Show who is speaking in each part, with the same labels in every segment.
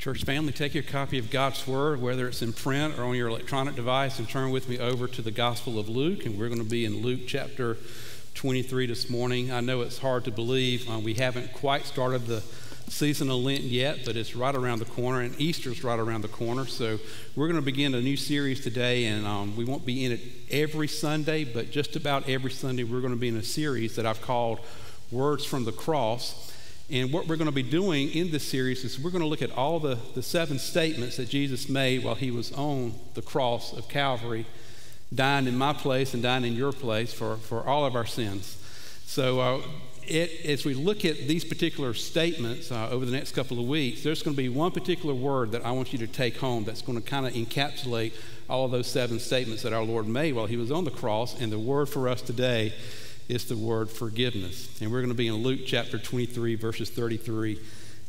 Speaker 1: Church family, take your copy of God's Word, whether it's in print or on your electronic device, and turn with me over to the Gospel of Luke. And we're going to be in Luke chapter 23 this morning. I know it's hard to believe. Uh, we haven't quite started the season of Lent yet, but it's right around the corner, and Easter's right around the corner. So we're going to begin a new series today, and um, we won't be in it every Sunday, but just about every Sunday, we're going to be in a series that I've called Words from the Cross. And what we're going to be doing in this series is we're going to look at all the, the seven statements that Jesus made while he was on the cross of Calvary, dying in my place and dying in your place for, for all of our sins. So, uh, it, as we look at these particular statements uh, over the next couple of weeks, there's going to be one particular word that I want you to take home that's going to kind of encapsulate all of those seven statements that our Lord made while he was on the cross. And the word for us today is the word forgiveness. And we're going to be in Luke chapter 23, verses 33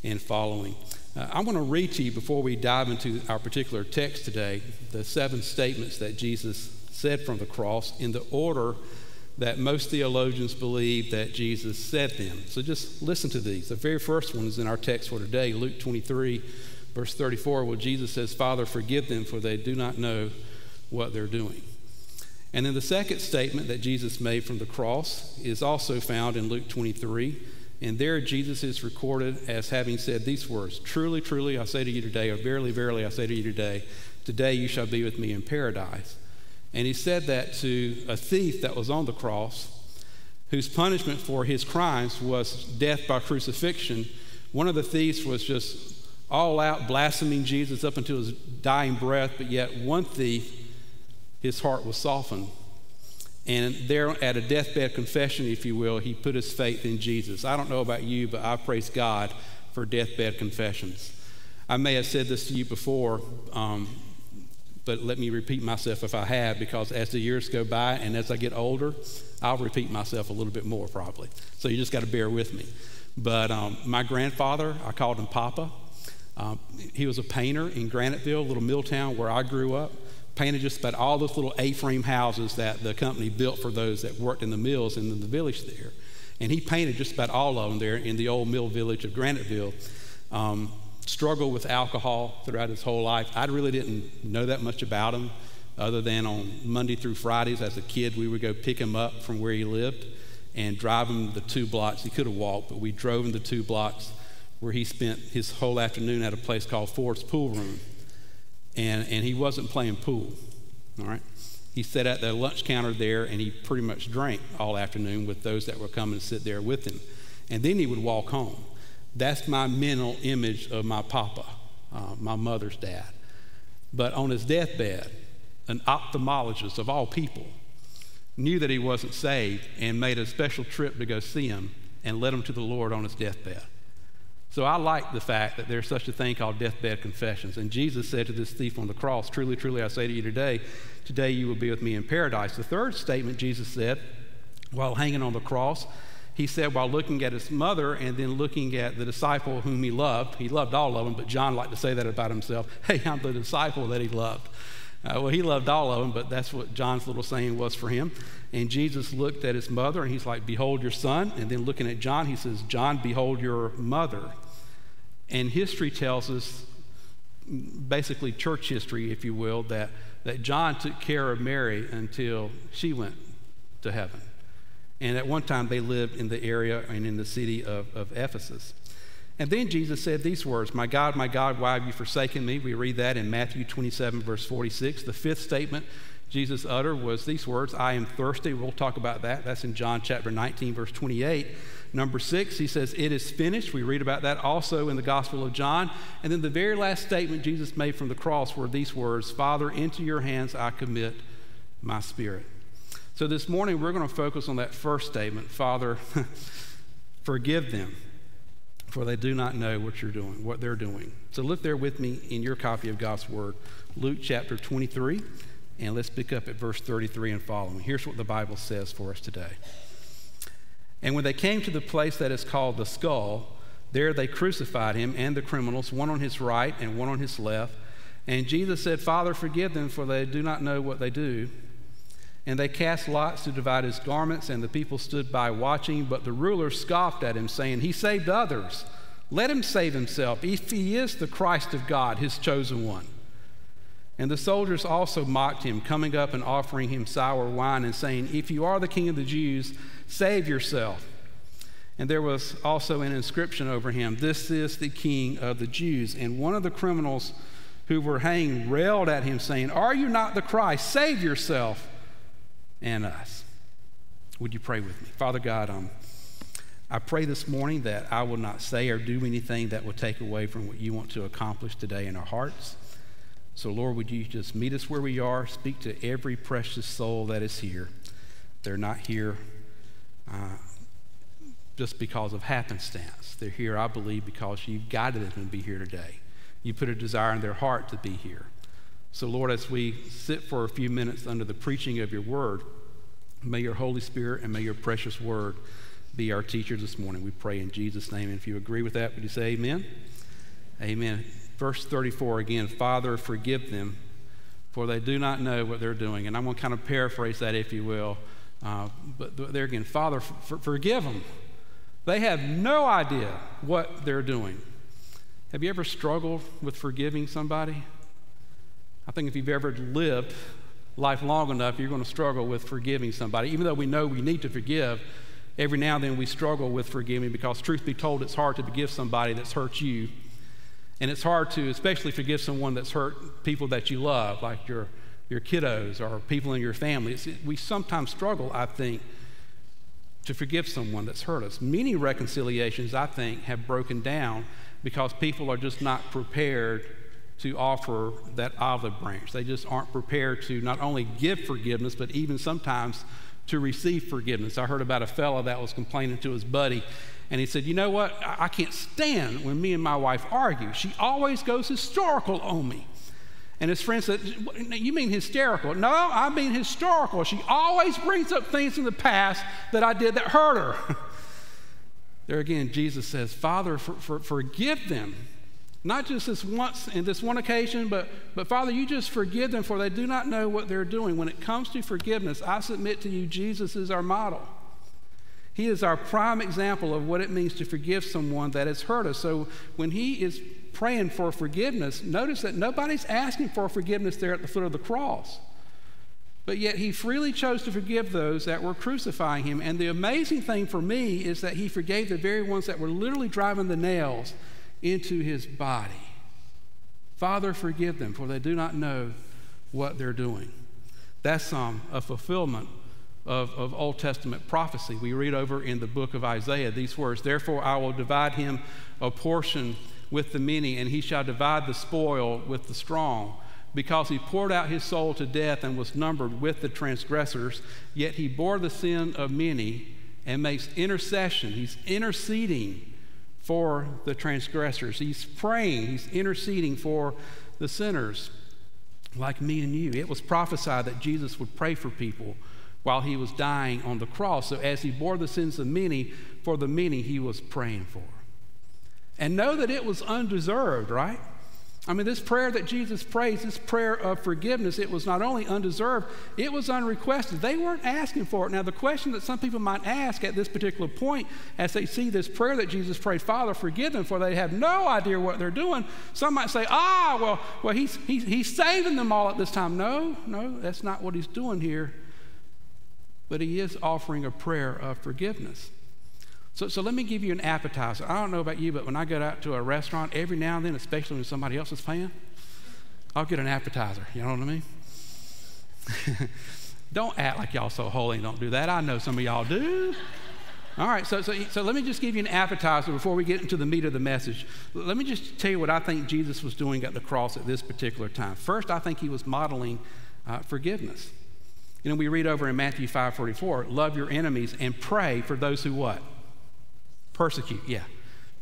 Speaker 1: and following. Uh, I want to read to you before we dive into our particular text today the seven statements that Jesus said from the cross in the order that most theologians believe that Jesus said them. So just listen to these. The very first one is in our text for today, Luke 23, verse 34, where Jesus says, Father, forgive them, for they do not know what they're doing. And then the second statement that Jesus made from the cross is also found in Luke 23. And there Jesus is recorded as having said these words Truly, truly, I say to you today, or verily, verily, I say to you today, today you shall be with me in paradise. And he said that to a thief that was on the cross, whose punishment for his crimes was death by crucifixion. One of the thieves was just all out blaspheming Jesus up until his dying breath, but yet one thief his heart was softened. And there at a deathbed confession, if you will, he put his faith in Jesus. I don't know about you, but I praise God for deathbed confessions. I may have said this to you before, um, but let me repeat myself if I have, because as the years go by and as I get older, I'll repeat myself a little bit more probably. So you just got to bear with me. But um, my grandfather, I called him Papa. Um, he was a painter in Graniteville, a little mill town where I grew up painted just about all those little A-frame houses that the company built for those that worked in the mills in the village there. And he painted just about all of them there in the old mill village of Graniteville. Um, struggled with alcohol throughout his whole life. I really didn't know that much about him, other than on Monday through Fridays as a kid, we would go pick him up from where he lived and drive him the two blocks. He could have walked, but we drove him the two blocks where he spent his whole afternoon at a place called Ford's Pool Room and, and he wasn't playing pool. All right? He sat at the lunch counter there and he pretty much drank all afternoon with those that were coming to sit there with him. And then he would walk home. That's my mental image of my papa, uh, my mother's dad. But on his deathbed, an ophthalmologist of all people knew that he wasn't saved and made a special trip to go see him and led him to the Lord on his deathbed. So I like the fact that there's such a thing called deathbed confessions. And Jesus said to this thief on the cross, Truly, truly, I say to you today, today you will be with me in paradise. The third statement Jesus said while hanging on the cross, he said while looking at his mother and then looking at the disciple whom he loved, he loved all of them, but John liked to say that about himself. Hey, I'm the disciple that he loved. Uh, well, he loved all of them, but that's what John's little saying was for him. And Jesus looked at his mother and he's like, Behold your son. And then looking at John, he says, John, behold your mother. And history tells us, basically church history, if you will, that, that John took care of Mary until she went to heaven. And at one time they lived in the area and in the city of, of Ephesus. And then Jesus said these words My God, my God, why have you forsaken me? We read that in Matthew 27, verse 46. The fifth statement Jesus uttered was these words I am thirsty. We'll talk about that. That's in John chapter 19, verse 28. Number six, he says, It is finished. We read about that also in the Gospel of John. And then the very last statement Jesus made from the cross were these words Father, into your hands I commit my spirit. So this morning we're going to focus on that first statement Father, forgive them, for they do not know what you're doing, what they're doing. So look there with me in your copy of God's Word, Luke chapter 23, and let's pick up at verse 33 and following. Here's what the Bible says for us today. And when they came to the place that is called the skull, there they crucified him and the criminals, one on his right and one on his left. And Jesus said, Father, forgive them, for they do not know what they do. And they cast lots to divide his garments, and the people stood by watching. But the ruler scoffed at him, saying, He saved others. Let him save himself, if he is the Christ of God, his chosen one. And the soldiers also mocked him, coming up and offering him sour wine and saying, If you are the king of the Jews, save yourself. And there was also an inscription over him, This is the king of the Jews. And one of the criminals who were hanging railed at him, saying, Are you not the Christ? Save yourself and us. Would you pray with me? Father God, um, I pray this morning that I will not say or do anything that will take away from what you want to accomplish today in our hearts. So, Lord, would you just meet us where we are? Speak to every precious soul that is here. They're not here uh, just because of happenstance. They're here, I believe, because you've guided them to be here today. You put a desire in their heart to be here. So, Lord, as we sit for a few minutes under the preaching of your word, may your Holy Spirit and may your precious word be our teacher this morning. We pray in Jesus' name. And if you agree with that, would you say amen? Amen. Verse 34 again Father, forgive them, for they do not know what they're doing. And I'm going to kind of paraphrase that, if you will. Uh, but there again, Father, for, forgive them. They have no idea what they're doing. Have you ever struggled with forgiving somebody? I think if you've ever lived life long enough, you're going to struggle with forgiving somebody. Even though we know we need to forgive, every now and then we struggle with forgiving because, truth be told, it's hard to forgive somebody that's hurt you. And it's hard to, especially forgive someone that's hurt people that you love, like your, your kiddos or people in your family. It's, we sometimes struggle, I think, to forgive someone that's hurt us. Many reconciliations, I think, have broken down because people are just not prepared to offer that olive branch. They just aren't prepared to not only give forgiveness, but even sometimes to receive forgiveness. I heard about a fellow that was complaining to his buddy, and he said, You know what? I can't stand when me and my wife argue. She always goes historical on me. And his friend said, You mean hysterical? No, I mean historical. She always brings up things in the past that I did that hurt her. there again, Jesus says, Father, for, for, forgive them not just this once in this one occasion, but, but Father, you just forgive them for they do not know what they're doing. When it comes to forgiveness, I submit to you, Jesus is our model. He is our prime example of what it means to forgive someone that has hurt us. So when he is praying for forgiveness, notice that nobody's asking for forgiveness there at the foot of the cross. But yet he freely chose to forgive those that were crucifying him. And the amazing thing for me is that he forgave the very ones that were literally driving the nails into his body. Father, forgive them, for they do not know what they're doing. That's um, a fulfillment of, of Old Testament prophecy. We read over in the book of Isaiah these words Therefore, I will divide him a portion with the many, and he shall divide the spoil with the strong. Because he poured out his soul to death and was numbered with the transgressors, yet he bore the sin of many and makes intercession. He's interceding for the transgressors. He's praying, he's interceding for the sinners like me and you. It was prophesied that Jesus would pray for people while he was dying on the cross. So as he bore the sins of many, for the many he was praying for. And know that it was undeserved, right? I mean, this prayer that Jesus prays, this prayer of forgiveness, it was not only undeserved, it was unrequested. They weren't asking for it. Now, the question that some people might ask at this particular point as they see this prayer that Jesus prayed, Father, forgive them, for they have no idea what they're doing. Some might say, ah, well, well he's, he's, he's saving them all at this time. No, no, that's not what he's doing here. But he is offering a prayer of forgiveness. So, so let me give you an appetizer. I don't know about you, but when I go out to a restaurant, every now and then, especially when somebody else is paying, I'll get an appetizer. You know what I mean? don't act like y'all so holy and don't do that. I know some of y'all do. All right, so, so, so let me just give you an appetizer before we get into the meat of the message. Let me just tell you what I think Jesus was doing at the cross at this particular time. First, I think he was modeling uh, forgiveness. You know, we read over in Matthew 5 44, love your enemies and pray for those who what? Persecute, yeah.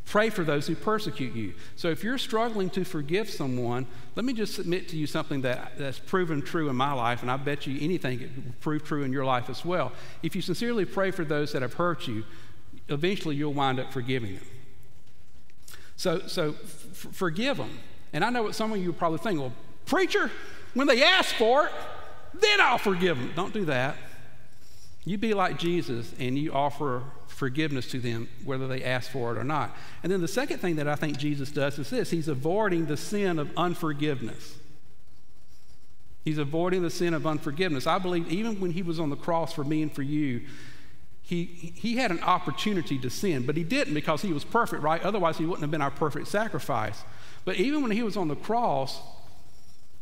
Speaker 1: Pray for those who persecute you. So if you're struggling to forgive someone, let me just submit to you something that, that's proven true in my life, and I bet you anything it will prove true in your life as well. If you sincerely pray for those that have hurt you, eventually you'll wind up forgiving them. So, so f- forgive them. And I know what some of you probably think, well, preacher, when they ask for it, then I'll forgive them. Don't do that. You be like Jesus and you offer forgiveness to them, whether they ask for it or not. And then the second thing that I think Jesus does is this He's avoiding the sin of unforgiveness. He's avoiding the sin of unforgiveness. I believe even when He was on the cross for me and for you, he, he had an opportunity to sin, but he didn't because he was perfect, right? Otherwise, he wouldn't have been our perfect sacrifice. But even when he was on the cross,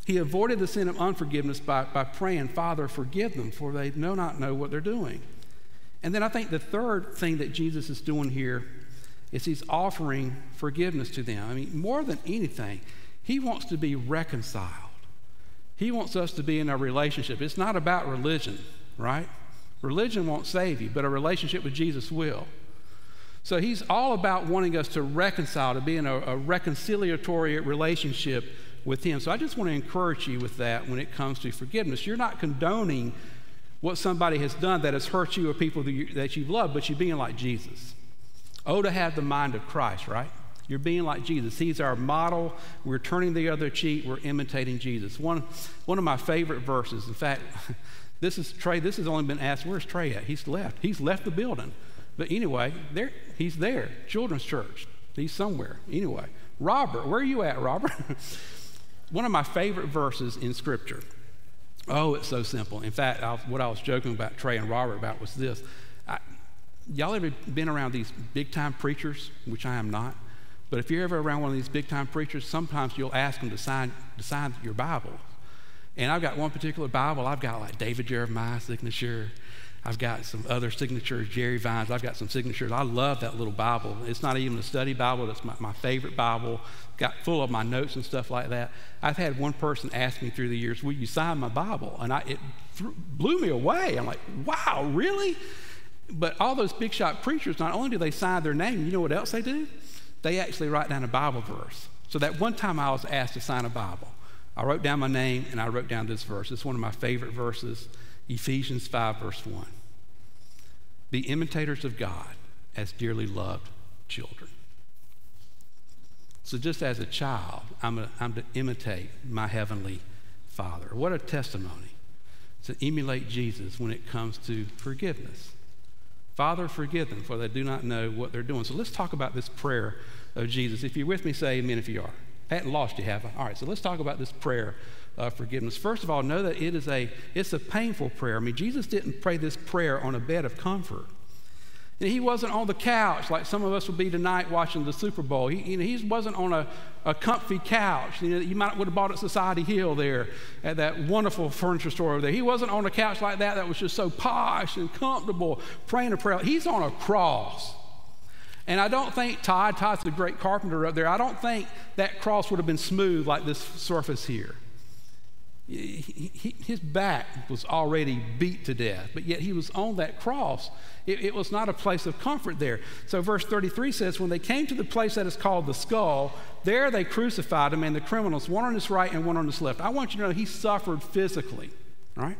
Speaker 1: he avoided the sin of unforgiveness by, by praying, Father, forgive them, for they know not know what they're doing. And then I think the third thing that Jesus is doing here is he's offering forgiveness to them. I mean, more than anything, he wants to be reconciled. He wants us to be in a relationship. It's not about religion, right? Religion won't save you, but a relationship with Jesus will. So he's all about wanting us to reconcile, to be in a, a reconciliatory relationship with Him. So I just want to encourage you with that when it comes to forgiveness. You're not condoning what somebody has done that has hurt you or people that, you, that you've loved, but you're being like Jesus. Oh, to have the mind of Christ, right? You're being like Jesus. He's our model. We're turning the other cheek. We're imitating Jesus. One, one of my favorite verses, in fact, this is Trey. This has only been asked, where's Trey at? He's left. He's left the building. But anyway, there, he's there. Children's church. He's somewhere. Anyway, Robert, where are you at, Robert? one of my favorite verses in Scripture. Oh, it's so simple. In fact, I, what I was joking about Trey and Robert about was this. I, y'all ever been around these big time preachers, which I am not? But if you're ever around one of these big time preachers, sometimes you'll ask them to sign, to sign your Bible. And I've got one particular Bible, I've got like David Jeremiah signature. I've got some other signatures, Jerry Vines. I've got some signatures. I love that little Bible. It's not even a study Bible, that's my, my favorite Bible. Got full of my notes and stuff like that. I've had one person ask me through the years, Will you sign my Bible? And I, it th- blew me away. I'm like, Wow, really? But all those big shot preachers, not only do they sign their name, you know what else they do? They actually write down a Bible verse. So that one time I was asked to sign a Bible, I wrote down my name and I wrote down this verse. It's one of my favorite verses, Ephesians 5, verse 1. Be imitators of God as dearly loved children. So, just as a child, I'm, a, I'm to imitate my heavenly Father. What a testimony to emulate Jesus when it comes to forgiveness. Father, forgive them, for they do not know what they're doing. So, let's talk about this prayer of Jesus. If you're with me, say amen if you are. I hadn't lost you, have I? All right, so let's talk about this prayer of forgiveness. First of all, know that it is a, it's a painful prayer. I mean, Jesus didn't pray this prayer on a bed of comfort. And he wasn't on the couch like some of us will be tonight watching the Super Bowl. He, you know, he wasn't on a, a comfy couch. You know, you might would have bought at Society Hill there at that wonderful furniture store over there. He wasn't on a couch like that that was just so posh and comfortable praying a prayer. He's on a cross. And I don't think Todd, Todd's a great carpenter up there, I don't think that cross would have been smooth like this surface here. He, he, his back was already beat to death, but yet he was on that cross. It, it, was not a place of comfort there. So, verse 33 says, When they came to the place that is called the skull, there they crucified him and the criminals, one on his right and one on his left. I want you to know he suffered physically, right?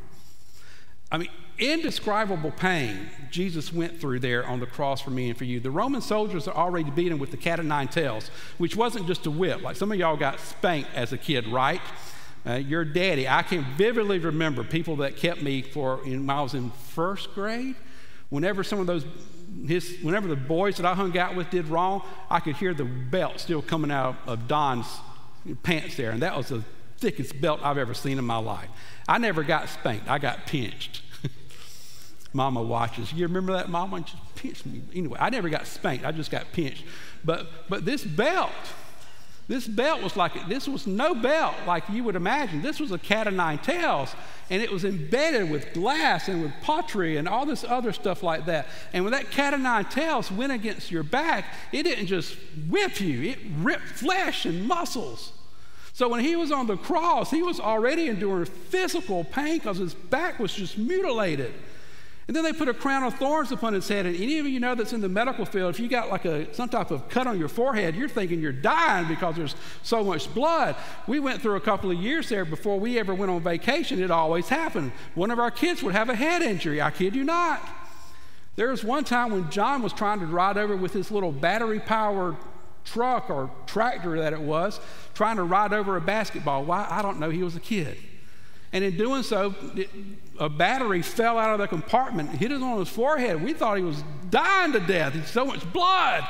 Speaker 1: I mean, indescribable pain Jesus went through there on the cross for me and for you. The Roman soldiers are already beaten with the cat of nine tails, which wasn't just a whip. Like some of y'all got spanked as a kid, right? Uh, your daddy, I can vividly remember people that kept me for in, when I was in first grade. Whenever some of those, his, whenever the boys that I hung out with did wrong, I could hear the belt still coming out of Don's pants there, and that was the thickest belt I've ever seen in my life. I never got spanked, I got pinched. Mama watches. You remember that, Mama? Just pinched me. Anyway, I never got spanked, I just got pinched. But, but this belt, this belt was like, this was no belt like you would imagine. This was a cat of nine tails, and it was embedded with glass and with pottery and all this other stuff like that. And when that cat of nine tails went against your back, it didn't just whip you, it ripped flesh and muscles. So when he was on the cross, he was already enduring physical pain because his back was just mutilated. And then they put a crown of thorns upon his head. And any of you know that's in the medical field, if you got like a some type of cut on your forehead, you're thinking you're dying because there's so much blood. We went through a couple of years there before we ever went on vacation. It always happened. One of our kids would have a head injury. I kid you not. There was one time when John was trying to ride over with his little battery powered truck or tractor that it was, trying to ride over a basketball. Why? I don't know. He was a kid. And in doing so, a battery fell out of the compartment, hit him on his forehead. We thought he was dying to death. He's so much blood.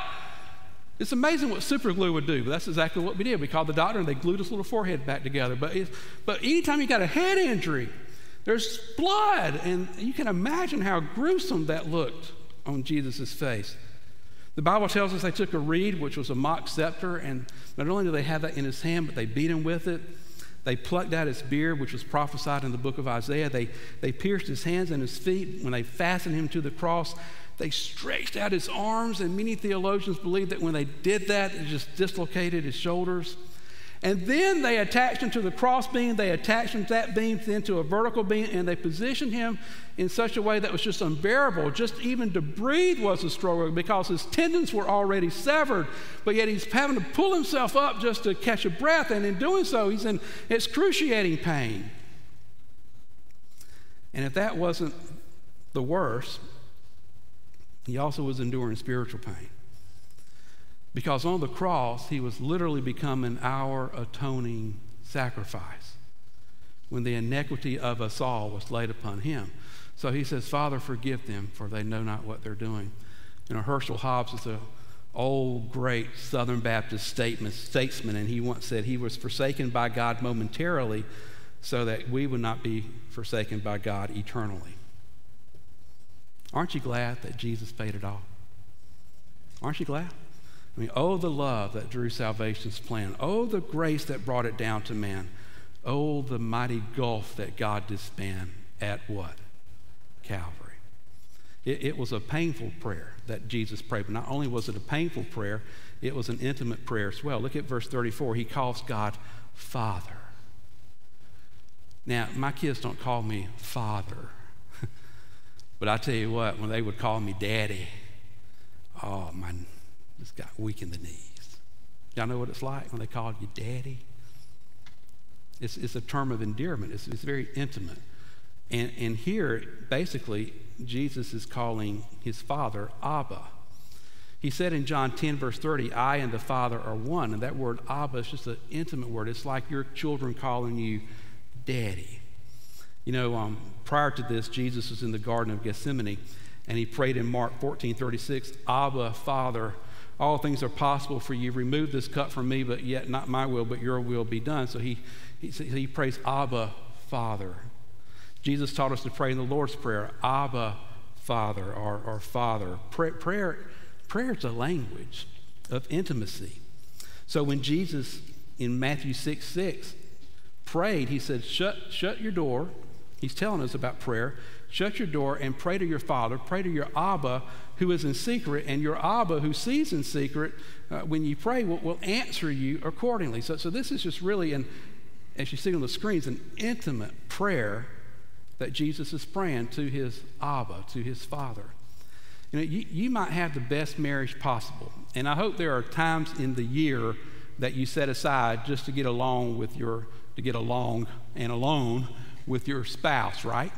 Speaker 1: It's amazing what super glue would do, but that's exactly what we did. We called the doctor and they glued his little forehead back together. But, but anytime you got a head injury, there's blood, and you can imagine how gruesome that looked on Jesus' face. The Bible tells us they took a reed, which was a mock scepter, and not only did they have that in his hand, but they beat him with it. They plucked out his beard, which was prophesied in the book of Isaiah. They, they pierced his hands and his feet. When they fastened him to the cross, they stretched out his arms, and many theologians believe that when they did that, it just dislocated his shoulders. And then they attached him to the cross beam, they attached him to that beam then to a vertical beam, and they positioned him in such a way that was just unbearable. Just even to breathe was a struggle because his tendons were already severed, but yet he's having to pull himself up just to catch a breath, and in doing so, he's in excruciating pain. And if that wasn't the worst, he also was enduring spiritual pain. Because on the cross, he was literally becoming our atoning sacrifice when the iniquity of us all was laid upon him. So he says, Father, forgive them, for they know not what they're doing. You know, Herschel Hobbs is an old, great Southern Baptist statesman, and he once said he was forsaken by God momentarily so that we would not be forsaken by God eternally. Aren't you glad that Jesus paid it all? Aren't you glad? I mean, oh, the love that drew salvation's plan. Oh, the grace that brought it down to man. Oh, the mighty gulf that God did span at what? Calvary. It, it, was a painful prayer that Jesus prayed, but not only was it a painful prayer, it was an intimate prayer as well. Look at verse 34. He calls God Father. Now, my kids don't call me Father. But I tell you what, when they would call me daddy, oh, my, just got weak in the knees. Y'all know what it's like when they call you daddy? It's, it's a term of endearment, it's, it's very intimate. And, and here, basically, Jesus is calling his father Abba. He said in John 10, verse 30, I and the Father are one. And that word Abba is just an intimate word. It's like your children calling you daddy. You know, um, prior to this, Jesus was in the Garden of Gethsemane, and he prayed in Mark 14 36, Abba, Father, all things are possible for you. Remove this cup from me, but yet not my will, but your will be done. So he, he, he prays, Abba, Father. Jesus taught us to pray in the Lord's Prayer, Abba, Father, or, or Father. Prayer, prayer, prayer is a language of intimacy. So when Jesus in Matthew 6 6 prayed, he said, Shut, shut your door He's telling us about prayer. Shut your door and pray to your Father. Pray to your Abba who is in secret, and your Abba who sees in secret, uh, when you pray, will, will, answer you accordingly. So, so this is just really, an, as you see on the screens, an intimate prayer that Jesus is praying to his Abba, to his Father. You know, you, you might have the best marriage possible, and I hope there are times in the year that you set aside just to get along with your, to get along and alone with your spouse, right?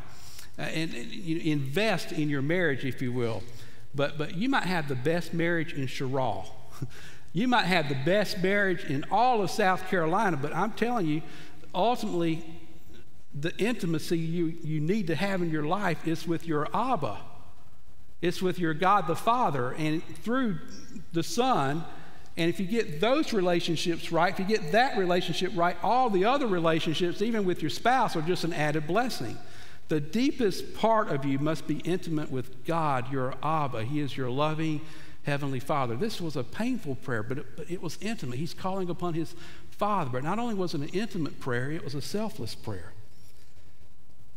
Speaker 1: Uh, and, and you invest in your marriage, if you will. But, but you might have the best marriage in Cheraw. you might have the best marriage in all of South Carolina, but I'm telling you, ultimately, the intimacy you, you need to have in your life is with your Abba. It's with your God the Father. And through the Son, and if you get those relationships right, if you get that relationship right, all the other relationships, even with your spouse, are just an added blessing. The deepest part of you must be intimate with God, your Abba. He is your loving Heavenly Father. This was a painful prayer, but it, but it was intimate. He's calling upon his Father. But not only was it an intimate prayer, it was a selfless prayer.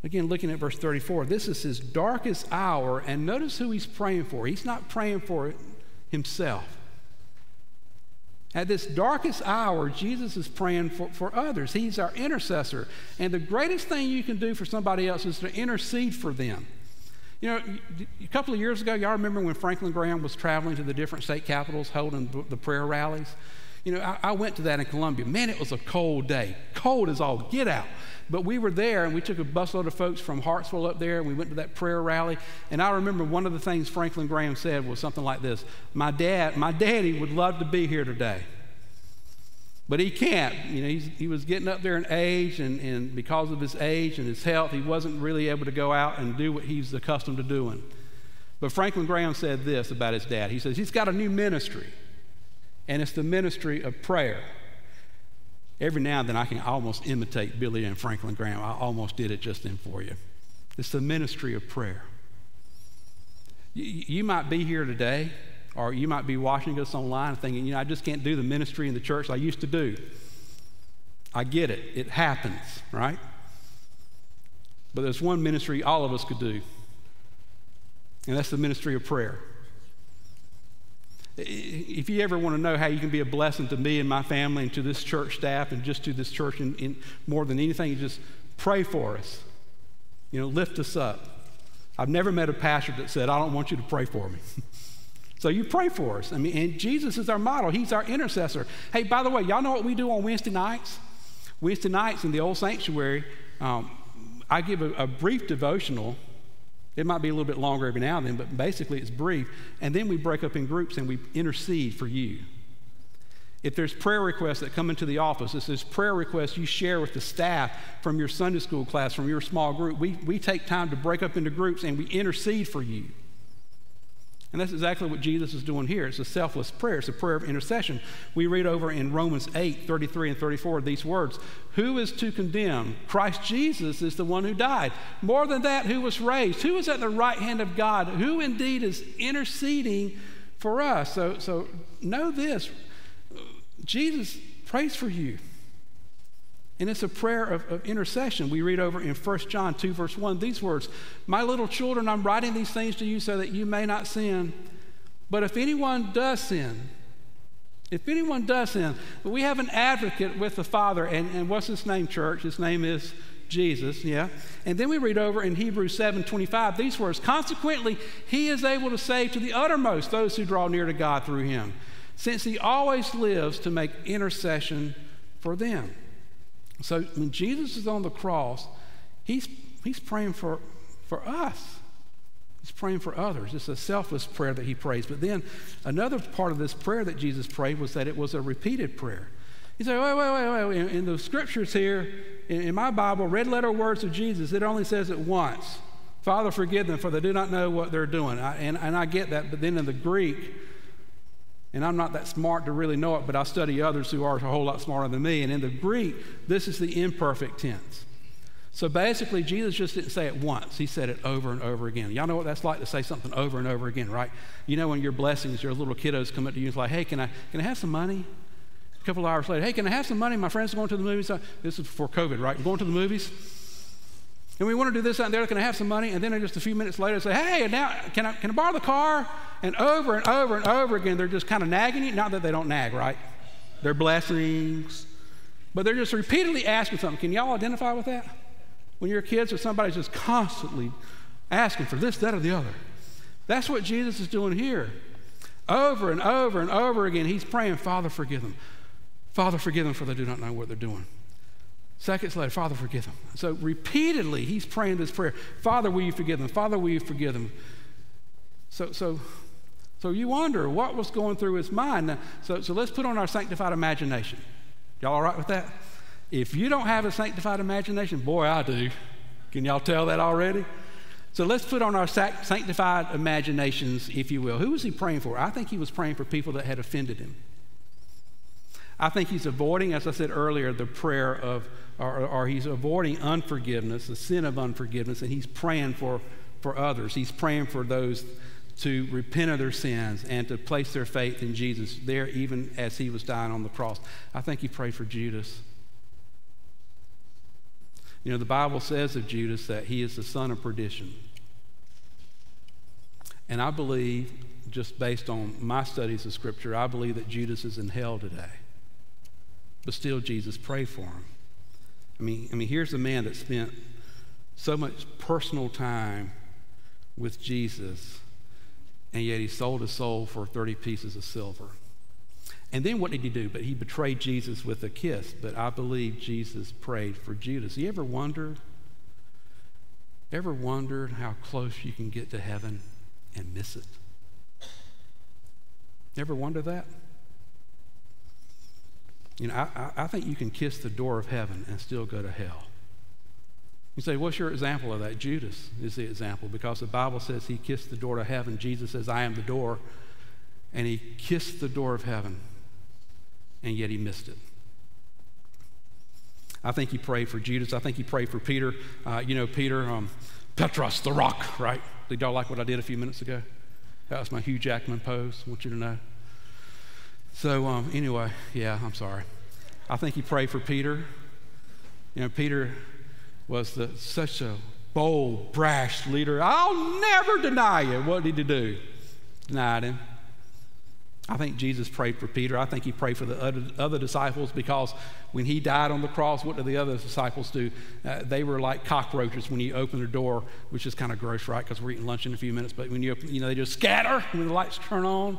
Speaker 1: Again, looking at verse 34, this is his darkest hour, and notice who he's praying for. He's not praying for himself. At this darkest hour, Jesus is praying for, for others. He's our intercessor. And the greatest thing you can do for somebody else is to intercede for them. You know, a couple of years ago, y'all remember when Franklin Graham was traveling to the different state capitals holding the prayer rallies? You know, I, I, went to that in Columbia. Man, it was a cold day. Cold as all get out. But we were there and we took a busload of folks from Hartsville up there and we went to that prayer rally. And I remember one of the things Franklin Graham said was something like this My dad, my daddy would love to be here today. But he can't. You know, he was getting up there in age, and, and because of his age and his health, he wasn't really able to go out and do what he's accustomed to doing. But Franklin Graham said this about his dad. He says, He's got a new ministry, and it's the ministry of prayer. Every now and then I can almost imitate Billy and Franklin Graham. I almost did it just then for you. It's the ministry of prayer. You, you might be here today or you might be watching us online thinking, you know, I just can't do the ministry in the church I used to do. I get it, it happens, right? But there's one ministry all of us could do, and that's the ministry of prayer. If you ever want to know how you can be a blessing to me and my family and to this church staff and just to this church in more than anything, just pray for us. You know, lift us up. I've never met a pastor that said, I don't want you to pray for me. So you pray for us. I mean, and Jesus is our model. He's our intercessor. Hey, by the way, y'all know what we do on Wednesday nights? Wednesday nights in the old sanctuary, um, I give a, a brief devotional. It might be a little bit longer every now and then, but basically it's brief. And then we break up in groups and we intercede for you. If there's prayer requests that come into the office, if there's prayer requests you share with the staff from your Sunday school class, from your small group, we, we take time to break up into groups and we intercede for you. And that's exactly what Jesus is doing here. It's a selfless prayer, it's a prayer of intercession. We read over in Romans 8 33 and 34 these words Who is to condemn? Christ Jesus is the one who died. More than that, who was raised? Who is at the right hand of God? Who indeed is interceding for us? So, so know this Jesus prays for you. And it's a prayer of, of, intercession. We read over in 1 John 2, verse 1, these words My little children, I'm writing these things to you so that you may not sin. But if anyone does sin, if anyone does sin, we have an advocate with the Father. And, and what's his name, church? His name is Jesus, yeah. And then we read over in Hebrews 7 25 these words Consequently, he is able to save to the uttermost those who draw near to God through him, since he always lives to make intercession for them. So when Jesus is on the cross, he's, he's praying for, for us. He's praying for others. It's a selfless prayer that he prays. But then another part of this prayer that Jesus prayed was that it was a repeated prayer. He said, wait, wait, wait, wait. In, in the scriptures here, in, in my Bible, red letter words of Jesus, it only says it once. Father, forgive them, for they do not know what they're doing. I, and, and I get that, but then in the Greek, and I'm not that smart to really know it, but I study others who are a whole lot smarter than me. And in the Greek, this is the imperfect tense. So basically, Jesus just didn't say it once. He said it over and over again. Y'all know what that's like to say something over and over again, right? You know when your blessings, your little kiddos come up to you and like, hey, can I, can I have some money? A couple hours later, hey, can I have some money? My friends are going to the movies. This is before COVID, right? We're going to the movies. And we want to do this out there. Can I have some money? And then just a few minutes later, say, hey, now can I, can I borrow the car? And over and over and over again, they're just kind of nagging you. Not that they don't nag, right? They're blessings. But they're just repeatedly asking something. Can y'all identify with that? When your kids or somebody's just constantly asking for this, that, or the other. That's what Jesus is doing here. Over and over and over again, he's praying, Father, forgive them. Father, forgive them for they do not know what they're doing. Seconds later, Father, forgive them. So repeatedly, he's praying this prayer Father, will you forgive them? Father, will you forgive them? So, so, so you wonder what was going through his mind. Now, so, so let's put on our sanctified imagination. Y'all all right with that? If you don't have a sanctified imagination, boy, I do. Can y'all tell that already? So let's put on our sanctified imaginations, if you will. Who was he praying for? I think he was praying for people that had offended him. I think he's avoiding, as I said earlier, the prayer of, or, or, he's avoiding unforgiveness, the sin of unforgiveness, and he's praying for, for others. He's praying for those to repent of their sins and to place their faith in Jesus there, even as he was dying on the cross. I think he prayed for Judas. You know, the Bible says of Judas that he is the son of perdition. And I believe, just based on my studies of Scripture, I believe that Judas is in hell today. But still, Jesus prayed for him. I mean, I mean, here's a man that spent so much personal time with Jesus, and yet he sold his soul for 30 pieces of silver. And then what did he do? But he betrayed Jesus with a kiss. But I believe Jesus prayed for Judas. You ever wondered? Ever wondered how close you can get to heaven and miss it? Ever wonder that? You know, I, I think you can kiss the door of heaven and still go to hell. You say, what's your example of that? Judas is the example because the Bible says he kissed the door to heaven. Jesus says, I am the door. And he kissed the door of heaven, and yet he missed it. I think he prayed for Judas. I think he prayed for Peter. Uh, you know, Peter, um, Petros, the rock, right? Did y'all like what I did a few minutes ago? That was my Hugh Jackman pose. I want you to know. So, um, anyway, yeah, I'm sorry. I think he prayed for Peter. You know, Peter was the, such a bold, brash leader. I'll never deny you. What did he do? Denied him. I think Jesus prayed for Peter. I think he prayed for the other, other disciples because when he died on the cross, what did the other disciples do? Uh, they were like cockroaches when you open the door, which is kind of gross, right? Because we're eating lunch in a few minutes. But when you open, you know, they just scatter when the lights turn on.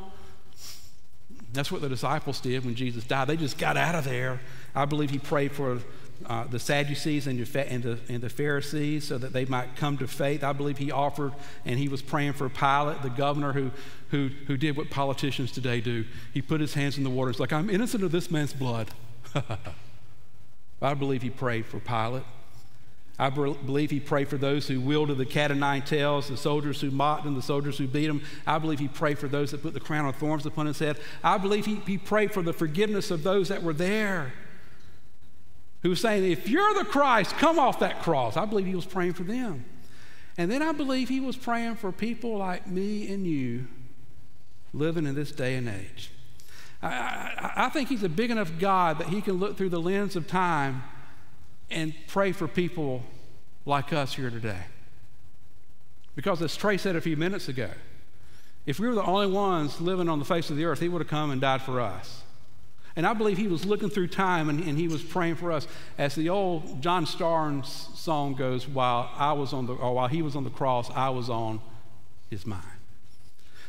Speaker 1: That's what the disciples did when Jesus died. They just got out of there. I believe he prayed for uh, the Sadducees and the, and, the, and the Pharisees so that they might come to faith. I believe he offered and he was praying for Pilate, the governor who, who, who did what politicians today do. He put his hands in the water. It's like, I'm innocent of this man's blood. I believe he prayed for Pilate. I believe he prayed for those who wielded the cat o' nine tails, the soldiers who mocked him, the soldiers who beat him. I believe he prayed for those that put the crown of thorns upon his head. I believe he, he prayed for the forgiveness of those that were there who was saying, If you're the Christ, come off that cross. I believe he was praying for them. And then I believe he was praying for people like me and you living in this day and age. I, I, I think he's a big enough God that he can look through the lens of time and pray for people like us here today. Because as Trey said a few minutes ago, if we were the only ones living on the face of the earth, he would have come and died for us. And I believe he was looking through time and, and, he was praying for us. As the old John Starnes song goes, while I was on the or while he was on the cross, I was on his mind.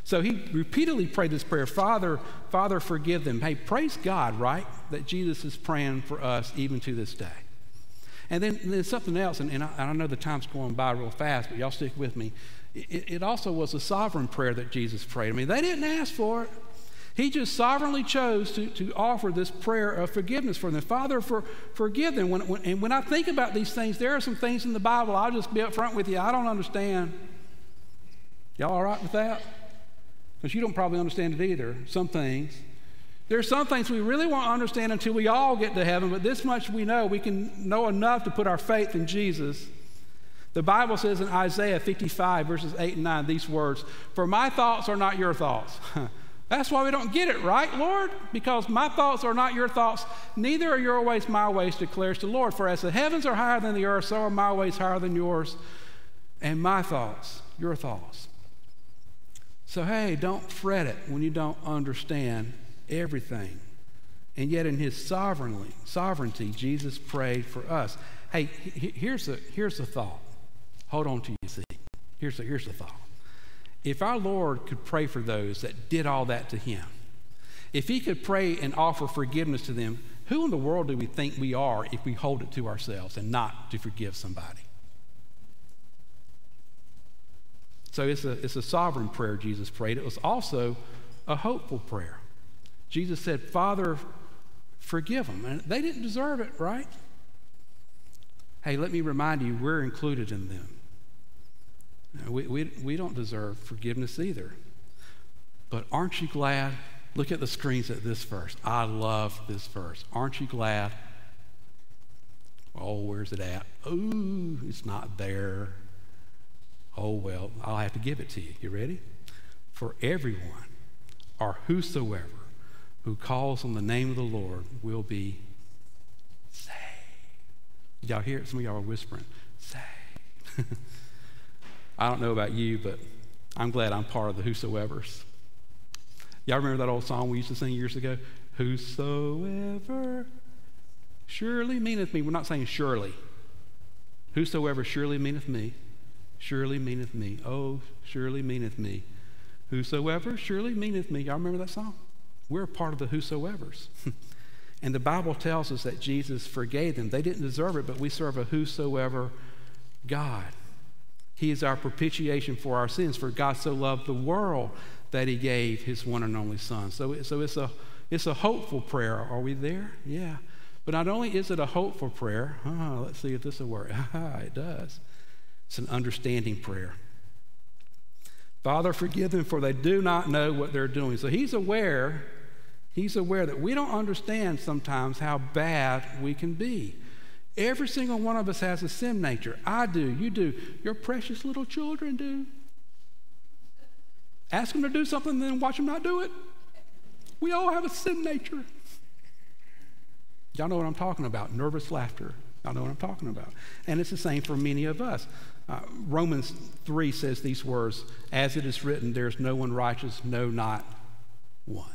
Speaker 1: So he repeatedly prayed this prayer, Father, Father, forgive them. Hey, praise God, right? That Jesus is praying for us even to this day. And then there's something else, and, and, I, I, know the time's going by real fast, but y'all stick with me. It, it also was a sovereign prayer that Jesus prayed. I mean, they didn't ask for it. He just sovereignly chose to, to offer this prayer of forgiveness for them. Father, for, forgive them. When, when, and when I think about these things, there are some things in the Bible, I'll just be upfront with you, I don't understand. Y'all all right with that? Because you don't probably understand it either, some things. There are some things we really won't understand until we all get to heaven, but this much we know. We can know enough to put our faith in Jesus. The Bible says in Isaiah 55, verses 8 and 9, these words For my thoughts are not your thoughts. That's why we don't get it, right, Lord? Because my thoughts are not your thoughts, neither are your ways my ways, declares the Lord. For as the heavens are higher than the earth, so are my ways higher than yours, and my thoughts, your thoughts. So, hey, don't fret it when you don't understand everything. And yet, in his sovereignty, sovereignty, Jesus prayed for us. Hey, here's the, here's the thought. Hold on to you, see. Here's the, here's the thought. If our Lord could pray for those that did all that to him, if he could pray and offer forgiveness to them, who in the world do we think we are if we hold it to ourselves and not to forgive somebody? So it's a, it's a sovereign prayer Jesus prayed. It was also a hopeful prayer. Jesus said, Father, forgive them. And they didn't deserve it, right? Hey, let me remind you, we're included in them. We, we, we don't deserve forgiveness either. But aren't you glad? Look at the screens at this verse. I love this verse. Aren't you glad? Oh, where's it at? Oh, it's not there. Oh, well, I'll have to give it to you. You ready? For everyone or whosoever who calls on the name of the Lord will be saved. Y'all hear it? Some of y'all are whispering, saved. I don't know about you, but I'm glad I'm part of the whosoever's. Y'all remember that old song we used to sing years ago? Whosoever surely meaneth me. We're not saying surely. Whosoever surely meaneth me, surely meaneth me. Oh, surely meaneth me. Whosoever surely meaneth me. Y'all remember that song? We're part of the whosoever's. and the Bible tells us that Jesus forgave them. They didn't deserve it, but we serve a whosoever God. He is our propitiation for our sins. For God so loved the world that he gave his one and only Son. So, so it's, a, it's a hopeful prayer. Are we there? Yeah. But not only is it a hopeful prayer, oh, let's see if this will work. it does. It's an understanding prayer. Father, forgive them, for they do not know what they're doing. So he's aware, he's aware that we don't understand sometimes how bad we can be. Every single one of us has a sin nature. I do, you do, your precious little children do. Ask them to do something, then watch them not do it. We all have a sin nature. Y'all know what I'm talking about nervous laughter. Y'all know what I'm talking about. And it's the same for many of us. Uh, Romans 3 says these words As it is written, there's no one righteous, no, not one.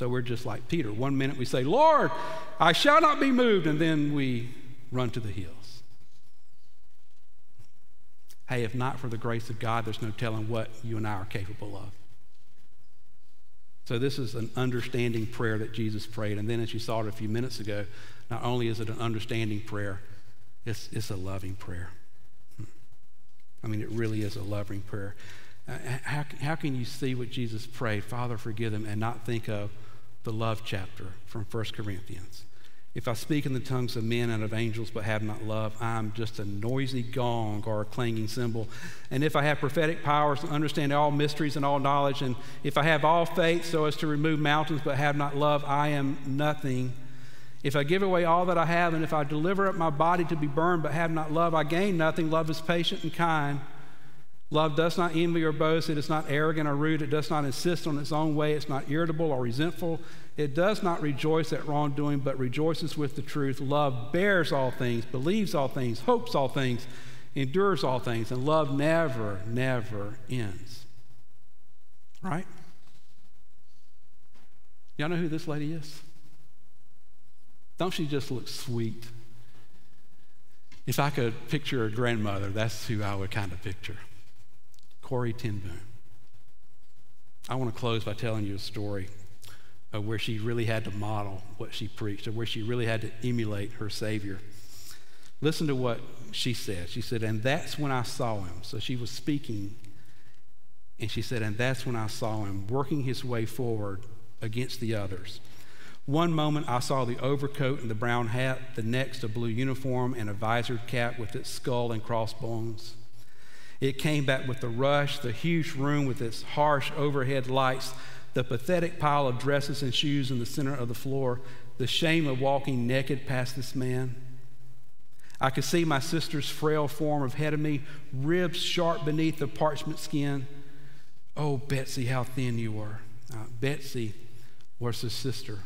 Speaker 1: So we're just like Peter. One minute we say, Lord, I shall not be moved, and then we run to the hills. Hey, if not for the grace of God, there's no telling what you and I are capable of. So, this is an understanding prayer that Jesus prayed. And then, as you saw it a few minutes ago, not only is it an understanding prayer, it's, it's a loving prayer. I mean, it really is a loving prayer. Uh, how, how can you see what Jesus prayed, Father, forgive them, and not think of the love chapter from 1 Corinthians? If I speak in the tongues of men and of angels but have not love, I'm just a noisy gong or a clanging cymbal. And if I have prophetic powers and understand all mysteries and all knowledge, and if I have all faith so as to remove mountains but have not love, I am nothing. If I give away all that I have, and if I deliver up my body to be burned but have not love, I gain nothing. Love is patient and kind. Love does not envy or boast. It is not arrogant or rude. It does not insist on its own way. It's not irritable or resentful. It does not rejoice at wrongdoing, but rejoices with the truth. Love bears all things, believes all things, hopes all things, endures all things. And love never, never ends. Right? Y'all know who this lady is? Don't she just look sweet? If I could picture a grandmother, that's who I would kind of picture. Corrie ten Boom. I want to close by telling you a story of where she really had to model what she preached, or where she really had to emulate her Savior. Listen to what she said. She said, And that's when I saw him. So she was speaking, and she said, And that's when I saw him working his way forward against the others. One moment I saw the overcoat and the brown hat, the next a blue uniform and a visored cap with its skull and crossbones. It came back with the rush, the huge room with its harsh overhead lights, the pathetic pile of dresses and shoes in the center of the floor, the shame of walking naked past this man. I could see my sister's frail form ahead of me, ribs sharp beneath the parchment skin. Oh, Betsy, how thin you were. Uh, Betsy was his sister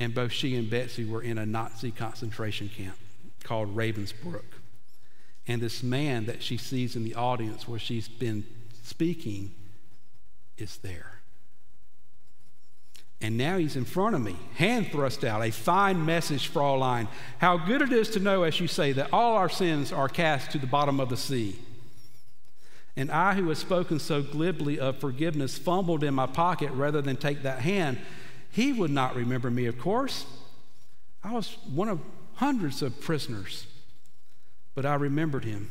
Speaker 1: and both she and Betsy were in a Nazi concentration camp called Ravensbrück. And this man that she sees in the audience where she's been speaking is there. And now he's in front of me, hand thrust out, a fine message, Fraulein. How good it is to know, as you say, that all our sins are cast to the bottom of the sea. And I, who had spoken so glibly of forgiveness, fumbled in my pocket rather than take that hand he would not remember me, of course. I was one of hundreds of prisoners, but I remembered him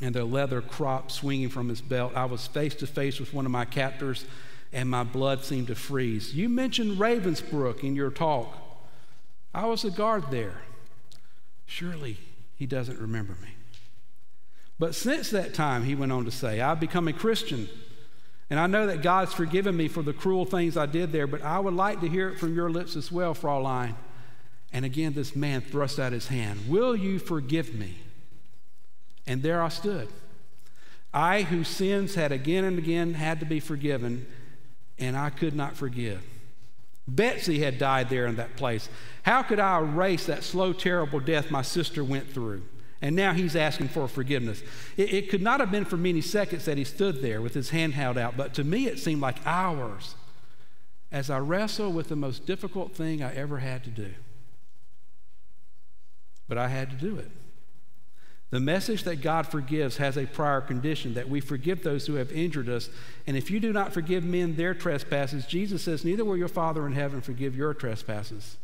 Speaker 1: and the leather crop swinging from his belt. I was face to face with one of my captors, and my blood seemed to freeze. You mentioned Ravensbrück in your talk. I was a guard there. Surely he doesn't remember me. But since that time, he went on to say, I've become a Christian. And I know that God's forgiven me for the cruel things I did there, but I would like to hear it from your lips as well, Fraulein. And again, this man thrust out his hand. Will you forgive me? And there I stood. I, whose sins had again and again had to be forgiven, and I could not forgive. Betsy had died there in that place. How could I erase that slow, terrible death my sister went through? And now he's asking for forgiveness. It, it, could not have been for many seconds that he stood there with his hand held out, but to me it seemed like hours as I wrestled with the most difficult thing I ever had to do. But I had to do it. The message that God forgives has a prior condition that we forgive those who have injured us. And if you do not forgive men their trespasses, Jesus says, neither will your Father in heaven forgive your trespasses.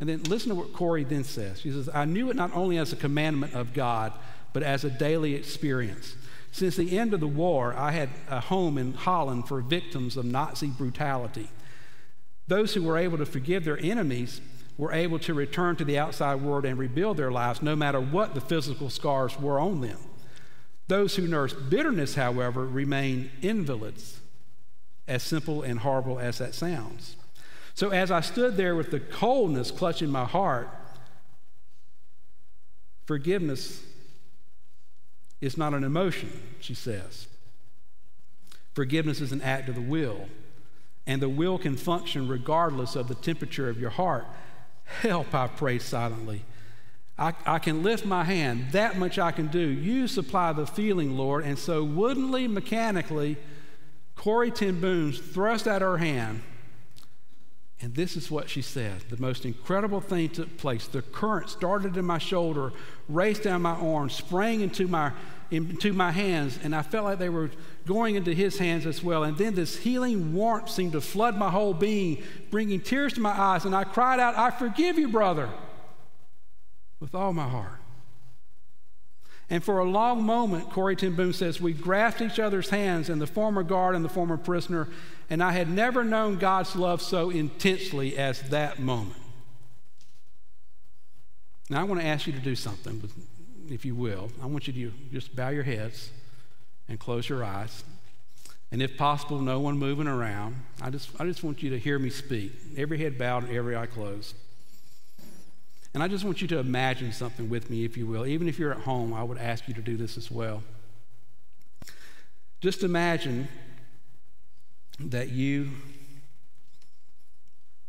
Speaker 1: And then listen to what Corrie ten says. She says, I knew it not only as a commandment of God, but as a daily experience. Since the end of the war, I had a home in Holland for victims of Nazi brutality. Those who were able to forgive their enemies were able to return to the outside world and rebuild their lives no matter what the physical scars were on them. Those who nursed bitterness, however, remain invalids, as simple and horrible as that sounds. So as I stood there with the coldness clutching my heart, forgiveness is not an emotion, she says. Forgiveness is an act of the will, and the will can function regardless of the temperature of your heart. Help, I pray silently. I, I, can lift my hand, that much I can do. You supply the feeling, Lord. And so, woodenly, mechanically, Corrie ten thrust out her hand and this is what she said. The most incredible thing took place. The current started in my shoulder, raced down my arm, sprang into my, into my hands, and I felt like they were going into his hands as well. And then this healing warmth seemed to flood my whole being, bringing tears to my eyes. And I cried out, I forgive you, brother, with all my heart. And for a long moment, Corrie ten Boom says, we grasped each other's hands, and the former guard and the former prisoner, and I had never known God's love so intensely as that moment. Now, I want to ask you to do something, if you will. I want you to just bow your heads and close your eyes. And if possible, no one moving around. I just, I just want you to hear me speak. Every head bowed, and every eye closed. And I just want you to imagine something with me, if you will. Even if you're at home, I would ask you to do this as well. Just imagine that you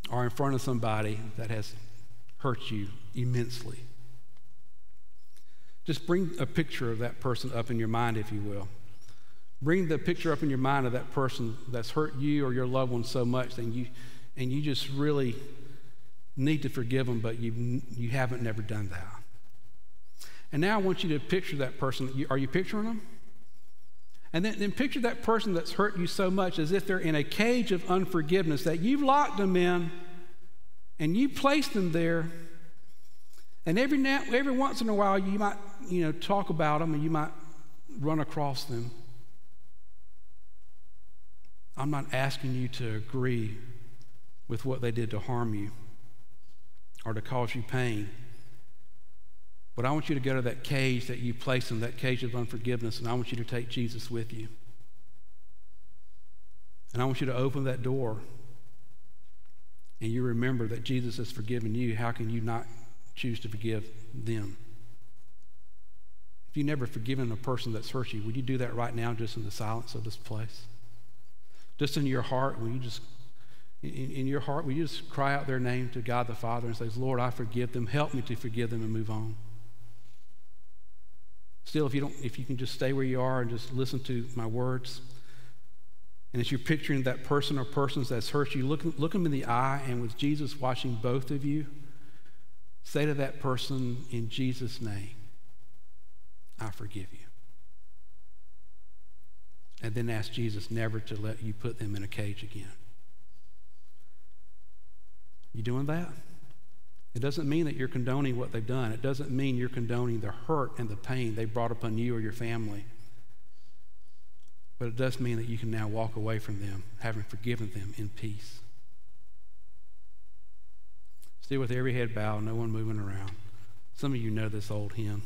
Speaker 1: are in front of somebody that has hurt you immensely. Just bring a picture of that person up in your mind, if you will. Bring the picture up in your mind of that person that's hurt you or your loved one so much, and you, and you just really need to forgive them, but you, you haven't never done that. And now I want you to picture that person. Are you picturing them? And then, then picture that person that's hurt you so much as if they're in a cage of unforgiveness that you've locked them in and you placed them there. And every, now, every once in a while, you might you know, talk about them and you might run across them. I'm not asking you to agree with what they did to harm you or to cause you pain. But I want you to go to that cage that you placed in, that cage of unforgiveness, and I want you to take Jesus with you. And I want you to open that door and you remember that Jesus has forgiven you. How can you not choose to forgive them? If you've never forgiven a person that's hurt you, would you do that right now just in the silence of this place? Just in your heart, will you just in, in, your heart, will you just cry out their name to God the Father and say, Lord, I forgive them. Help me to forgive them and move on. Still, if you don't, if you can just stay where you are and just listen to my words, and as you're picturing that person or persons that's hurt you, look, look them in the eye, and with Jesus watching both of you, say to that person in Jesus' name, I forgive you. And then ask Jesus never to let you put them in a cage again. You doing that? It doesn't mean that you're condoning what they've done. It doesn't mean you're condoning the hurt and the pain they brought upon you or your family. But it does mean that you can now walk away from them, having forgiven them in peace. Still with every head bowed, no one moving around. Some of you know this old hymn.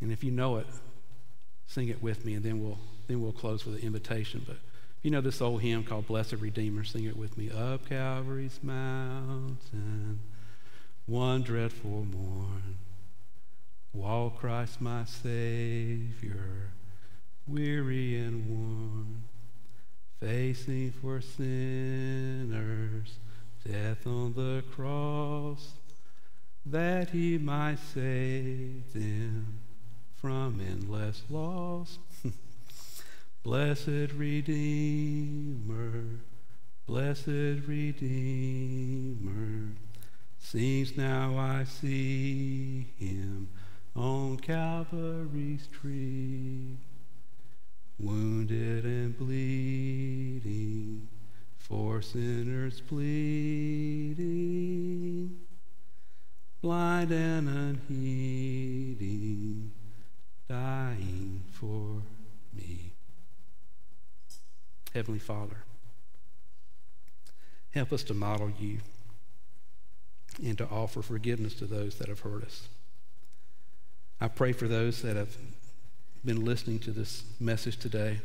Speaker 1: And if you know it, sing it with me, and then we'll, then we'll close with an invitation. But if you know this old hymn called Blessed Redeemer? Sing it with me. Up Calvary's mountain, one dreadful morn, while Christ my Savior, weary and worn, facing for sinners death on the cross, that he might save them from endless loss. Blessed Redeemer, blessed Redeemer, sings now I see him on Calvary's tree, wounded and bleeding, for sinners pleading, blind and unheeding, dying for me. Heavenly Father, help us to model you and to offer forgiveness to those that have hurt us. I pray for those that have been listening to this message today.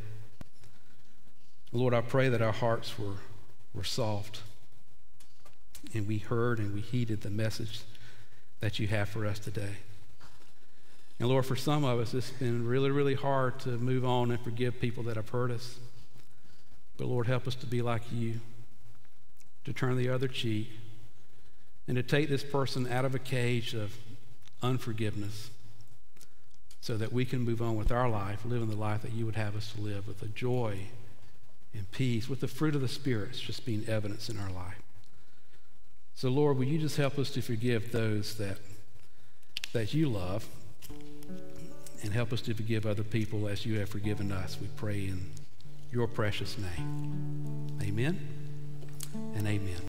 Speaker 1: Lord, I pray that our hearts were, were soft and we heard and we heeded the message that you have for us today. And Lord, for some of us, it's been really, really hard to move on and forgive people that have hurt us. But Lord, help us to be like you, to turn the other cheek, and to take this person out of a cage of unforgiveness so that we can move on with our life, living the life that you would have us to live with a joy and peace, with the fruit of the spirits just being evidence in our life. So, Lord, will you just help us to forgive those that, that you love and help us to forgive other people as you have forgiven us? We pray in your precious name. Amen and amen.